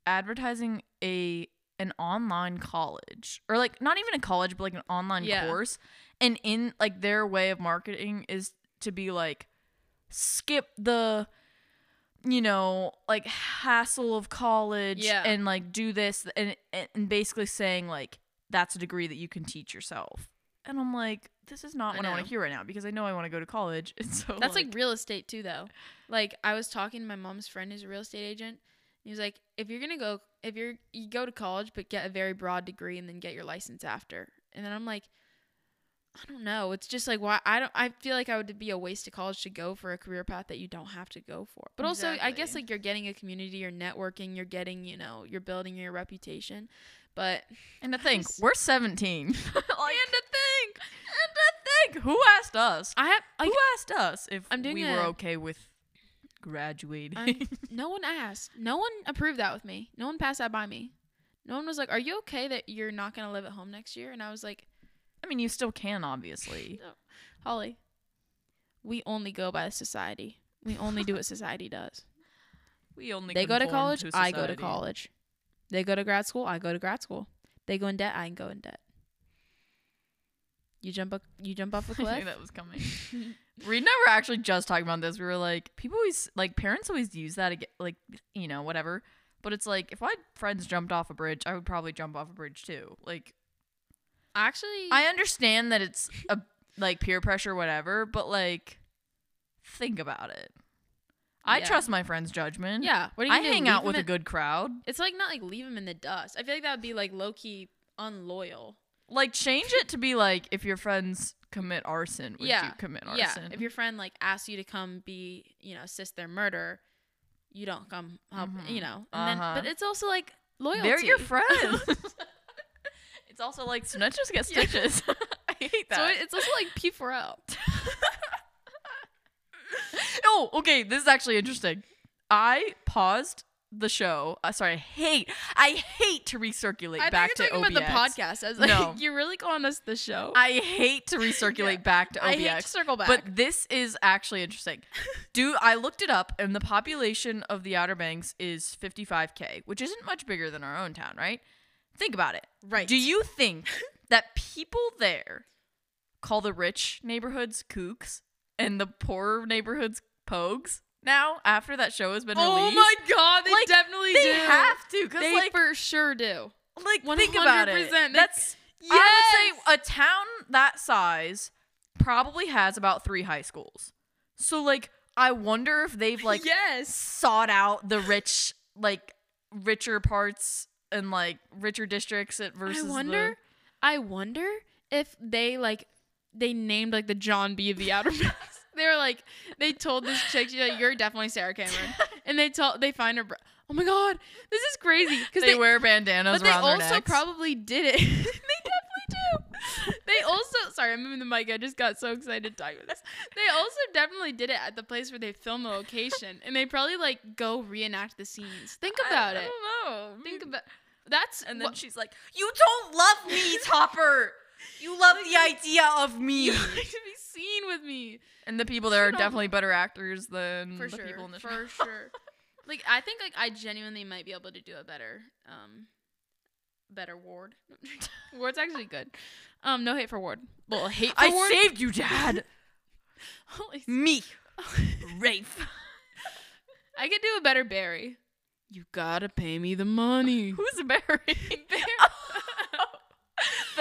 advertising a an online college or like not even a college but like an online Yeah. course and in like their way of marketing is to be like skip the you know like hassle of college Yeah. and like do this and and basically saying like that's a degree that you can teach yourself and i'm like this is not I what i want to hear right now because i know i want to go to college and so That's like, real estate too, though. Like I was talking to my mom's friend who's a real estate agent. He was like, if you're gonna go, if you're you go to college, but get a very broad degree and then get your license after. And then I'm like, I don't know. It's just like why I don't. I feel like I would be a waste of college to go for a career path that you don't have to go for. But also, I guess like you're getting a community, you're networking, you're getting, you know, you're building your reputation. But and to think just- we're 17 like, and to think and to think who asked us I have like who asked us if I'm doing we were okay with graduating I'm- um, no one asked. No one approved that with me. No one passed that by me. No one was like, "Are you okay that you're not gonna live at home next year?" And I was like, i mean you still can obviously no. "Holly, we only go by society. We only do what society does. we only They go to college. I go to college. They go to grad school. I go to grad school. They go in debt. I can go in debt. You jump a, you jump off a I knew cliff. that was coming. Reed and I were actually just talking about this. We were like, people always like parents always use that again, like you know whatever. But it's like if my friends jumped off a bridge, I would probably jump off a bridge too. Like Actually, I understand that it's a like peer pressure, whatever, but like think about it. I Yeah. trust my friends' judgment. yeah. What are you I do, hang leave out with a good crowd. It's like not like leave them in the dust. I feel like that would be like low key unloyal. Like change it to be like if your friends commit arson, would Yeah, you commit Yeah, arson? if your friend like asks you to come be, you know, assist their murder, you don't come help. Mhm. You know, and Uh-huh. then, but it's also like loyalty. They're your friends. it's also like snitches get Yeah. stitches. I hate So that. it- it's also like P4L. oh, okay. This is actually interesting. I paused the show. Uh, sorry, I hate. I hate to recirculate I back to OBX. about the podcast. I was like, No. you're really calling us the show. I hate to recirculate Yeah. back to OBX. I hate to circle back. But this is actually interesting. Do I looked it up, and the population of the Outer Banks is 55k, which isn't much bigger than our own town, right? Think about it. right. Do you think that people there call the rich neighborhoods kooks and the poor neighborhoods pogues? Now, after that show has been Oh released, Oh my god, they Like, definitely they do. have to because They like, for sure do. like think about it. 100%. That's I would say a town that size probably has about three high schools. So like I wonder if they've like yes. sought out the rich like richer parts and like richer districts at versus I the- wonder. I wonder if they like they named like the John B of the Outer Banks. They were like they told this chick she's like you're definitely Sarah Cameron, and they told they find her. Bro- oh my god, this is crazy because they, they, wear bandanas but they also probably did it. they definitely do. They also sorry I'm moving the mic. I just got so excited talking about this. They also definitely did it at the place where they film the location, and they probably like go reenact the scenes. Think about I, it. I don't know. Think about that's and then what- she's like, "You don't love me, Topper. You love the idea of me." you like to be seen with me and the people there are Shit on- definitely better actors than for the sure. people in the show. for sure. Like I think like I genuinely might be able to do a better um better Ward. Ward's actually good. Um, no hate for Ward. Well, hate for I Ward. saved you, Dad. Holy me, Rafe. I could do a better Barry. You gotta pay me the money. Who's Barry?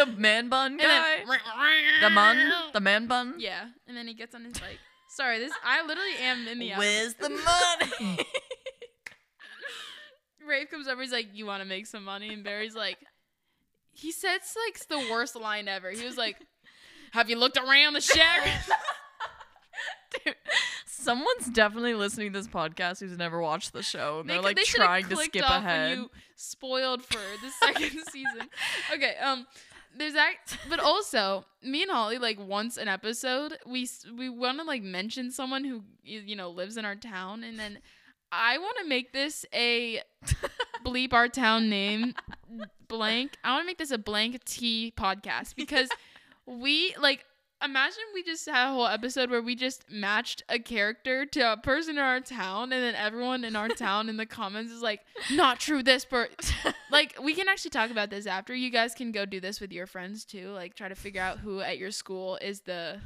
The man bun guy. then, the man. The man bun. yeah, and then he gets on his bike. Sorry, this I literally am in the. Where's the money? Rafe comes over. He's like, "You want to make some money?" And Barry's like, he said it's like the worst line ever. He was like, "Have you looked around the shack?" Dude, someone's definitely listening to this podcast who's never watched the show, and They they're like they trying to skip off ahead. You spoiled for the second season. Okay, um, there's that, but also me and Holly like once an episode we we want to like mention someone who you know lives in our town, and then I want to make this a bleep our town name blank. I want to make this a blank T podcast because we like imagine we just had a whole episode where we just matched a character to a person in our town and then everyone in our town in the comments is like not true this per like we can actually talk about this after you guys can go do this with your friends too like try to figure out who at your school is the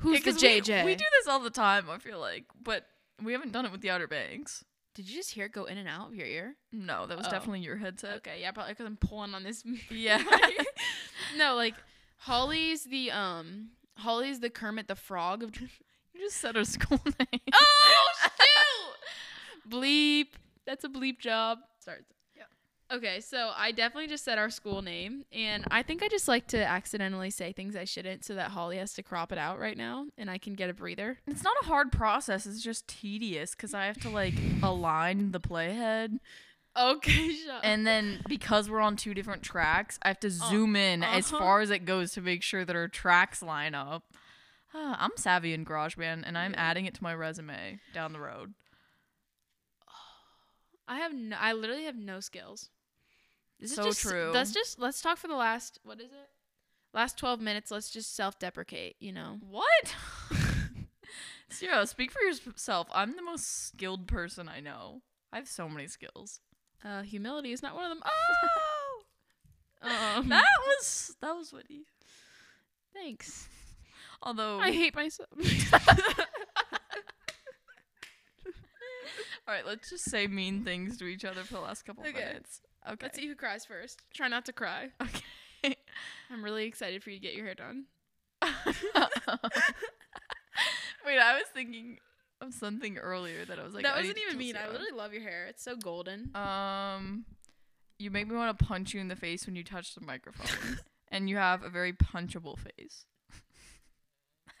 who's Yeah, the 'cause we- JJ We, do this all the time. I feel like, but we haven't done it with the Outer Banks. did you just hear it go in and out of your ear No, that was Oh. definitely your headset. okay yeah probably because I'm pulling on this Yeah. no like Holly's the um Holly's the Kermit the Frog of You just said our school name. Oh shoot! bleep. That's a bleep job. Starts. Yeah. Okay, so I definitely just said our school name, and I think I just like to accidentally say things I shouldn't, so that Holly has to crop it out right now, and I can get a breather. It's not a hard process. It's just tedious because I have to like align the playhead, Okay, and then because we're on two different tracks, I have to zoom in as uh-huh. far as it goes to make sure that our tracks line up. Ah, I'm savvy in GarageBand, and I'm Yeah. adding it to my resume down the road. I have no, I literally have no skills. This So is just, true. Let's just let's talk for the last what is it? Last twelve minutes. Let's just self-deprecate. You know. What? Sierra, speak for yourself. I'm the most skilled person I know. I have so many skills. Uh, humility is not one of them. Oh. um, That was that was witty. thanks. Although I hate myself. All right, let's just say mean things to each other for the last couple Okay. minutes. Okay. Let's see who cries first. Try not to cry. Okay. I'm really excited for you to get your hair done. Wait, I was thinking of something earlier that I was like. that I wasn't even mean. I literally love your hair. It's so golden. Um, you make me want to punch you in the face when you touch the microphone, and you have a very punchable face.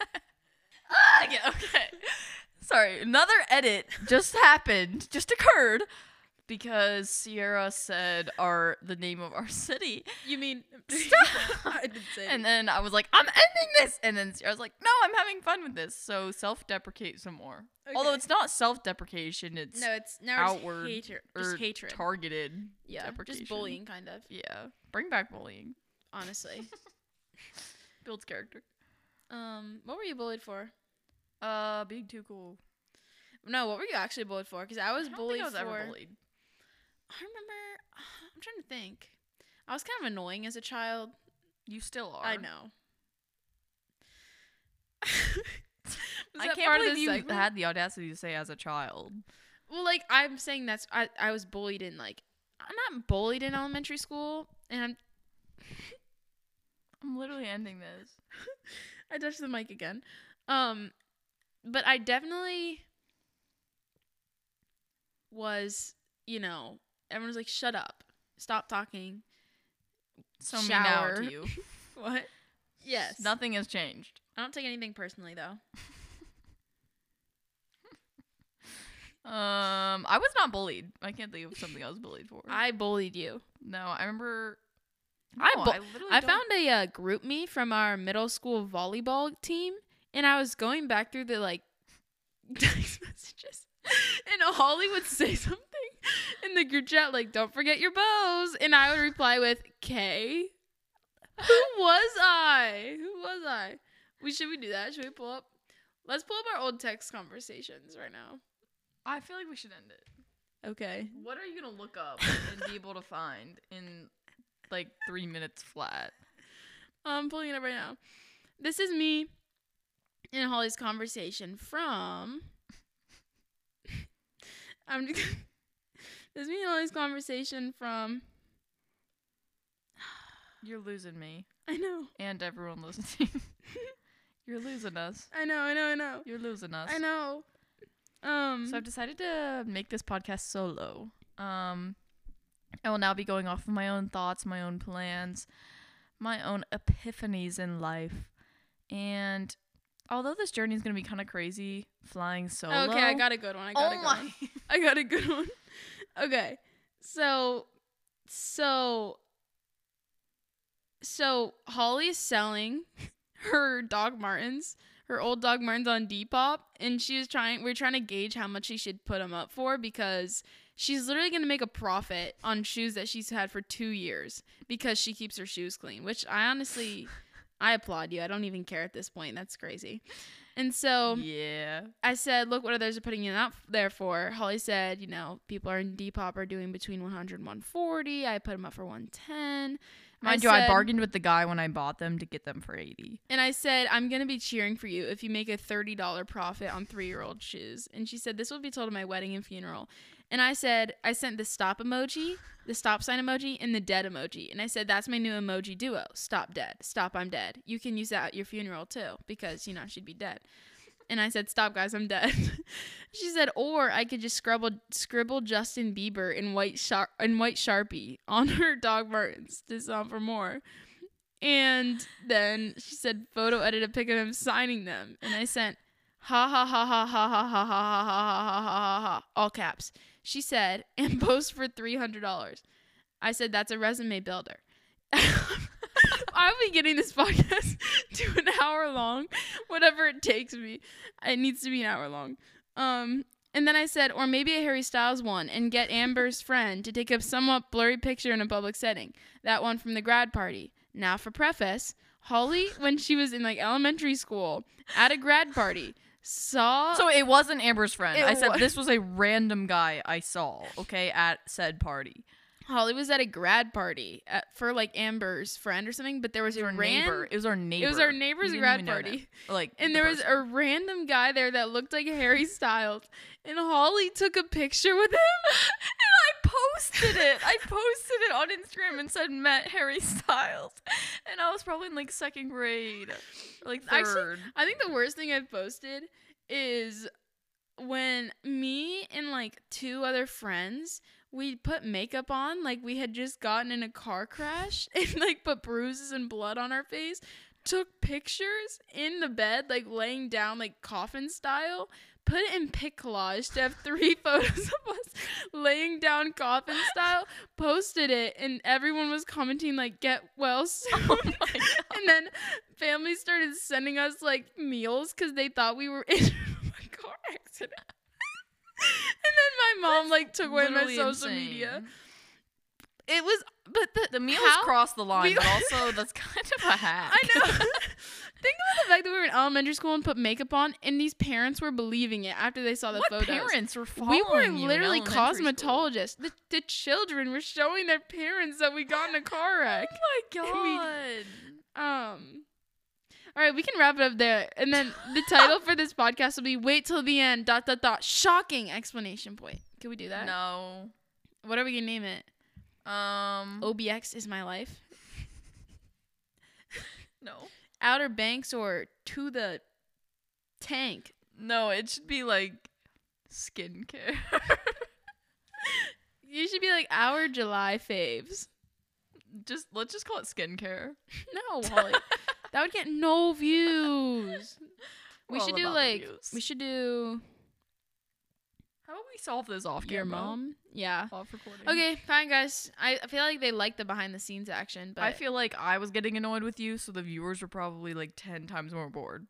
ah, yeah, okay. Sorry, another edit just happened, just occurred because Sierra said our the name of our city. You mean Stop. I didn't say And then I was like, I'm ending this. And then Sierra was like, No, I'm having fun with this. So self deprecate some more. Although it's not self deprecation, it's No, it's it's outward hatred. or Just hatred. targeted. yeah, deprecation. just bullying kind of, Yeah. Bring back bullying. honestly. Builds character. um, what were you bullied for? Uh, being too cool. No, what were you actually bullied for? Because I was I bullied I was for. ever bullied. I remember. I'm trying to think. I was kind of annoying as a child. You still are. I know. I can't believe you segment? had the audacity to say as a child. Well, like I'm saying that's I I was bullied in like I'm not bullied in elementary school, and I'm I'm literally ending this. I touched the mic again. Um, but I definitely was, you know, everyone's like, "Shut up, stop talking." So me now Shower. to you. What? Yes. Nothing has changed. I don't take anything personally though. Um, I was not bullied. I can't think of something I was bullied for. I bullied you. no, I remember. I bu- literally I found a uh, GroupMe from our middle school volleyball team, and I was going back through the like text messages, and Holly would say something in the group chat like, "Don't forget your bows," and I would reply with "K." Who was I? Who was I? We should we do that? Should we pull up? Let's pull up our old text conversations right now. I feel like we should end it. Okay. What are you gonna look up and be able to find in like three minutes flat? I'm pulling it up right now. This is me in Holly's conversation from. I'm. This is me and Holly's conversation from. You're losing me I know, and everyone listening. You're losing us. I know, I know, I know, You're losing us. I know. Um. So I've decided to make this podcast solo. Um, I will now be going off of my own thoughts, my own plans, my own epiphanies in life, and although this journey is gonna be kind of crazy, flying solo. okay, I got a good one. I got a oh good my! one. I got a good one. Okay. So so so Holly's selling her Doc Martens, her old Doc Martens on Depop, and she was trying we're trying to gauge how much she should put them up for because she's literally going to make a profit on shoes that she's had for 2 years because she keeps her shoes clean, which I honestly I applaud you. I don't even care at this point. That's crazy. And so yeah. I said, look what others are putting it out there for. Holly said, you know, people are in Depop are doing between 100 and 140. I put them up for 110. Mind you, I bargained with the guy when I bought them to get them for eighty. And I said, I'm going to be cheering for you if you make a $30 profit on three year old shoes. And she said, this will be told at my wedding and funeral. And I said, I sent the stop emoji, the stop sign emoji, and the dead emoji. And I said, that's my new emoji duo. Stop dead. Stop, I'm dead. You can use that at your funeral too, because, you know, she'd be dead. And I said, stop, guys, I'm dead. she said, or I could just scribble, scribble Justin Bieber in white, shar- in white Sharpie on her Doc Martens to sell for more. And then she said, photo edit a pic of him signing them. And I sent, ha ha ha ha ha ha ha ha ha ha ha ha ha ha, all caps. She said, and post for $300. I said, that's a resume builder. I'll be getting this podcast to an hour long, whatever it takes me. It needs to be an hour long. Um, and then I said, or maybe a Harry Styles one, and get Amber's friend to take a somewhat blurry picture in a public setting. That one from the grad party. Now, for preface, Holly, when she was in like elementary school at a grad party, saw. So it wasn't Amber's friend. I said wa- this was a random guy I saw. Okay, at said party. Holly was at a grad party at, for like Amber's friend or something, but there was It a was our ran- neighbor. It was our neighbor. It was our neighbor's grad party. that. Like, And the there was a random guy there that looked like Harry Styles. And Holly took a picture with him. Posted it. I posted it on Instagram and said met Harry Styles, and I was probably in like second grade, like Actually, third. I think the worst thing I've posted is when me and like two other friends we put makeup on like we had just gotten in a car crash and like put bruises and blood on our face took pictures in the bed like laying down like coffin style put it in PicCollage to have three photos of us laying down coffin style posted it and everyone was commenting like get well soon Oh my God. and then families started sending us like meals because they thought we were in a car accident. and then my mom like took away my social insane. media. It was, but the The meals how- cross the line, we- but also that's kind of a hack. I know. Think about the fact that we were in elementary school and put makeup on, and these parents were believing it after they saw the what photos. parents were following we were literally cosmetologists. The, the children were showing their parents that we got in a car wreck. Oh my god. Um. All right, we can wrap it up there, and then the title for this podcast will be "Wait till the end." Dot dot dot. Shocking explanation point. Can we do that? no. What are we gonna name it? Um. OBX is my life. no. Outer Banks or to the tank. No, it should be like skincare. You should be like our July faves. just let's just call it skincare. No, Holly, that would get no views. We We're should do like views. we should do How about we solve this off your camera? mom. Yeah. Off recording. Okay, fine, guys. I, I feel like they like the behind the scenes action, but I feel like I was getting annoyed with you, so the viewers were probably like ten times more bored.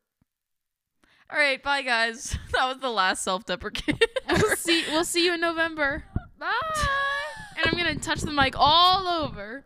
All right, bye guys. That was the last self-deprecating. we'll see. We'll see you in November. Bye. and I'm gonna touch the mic all over.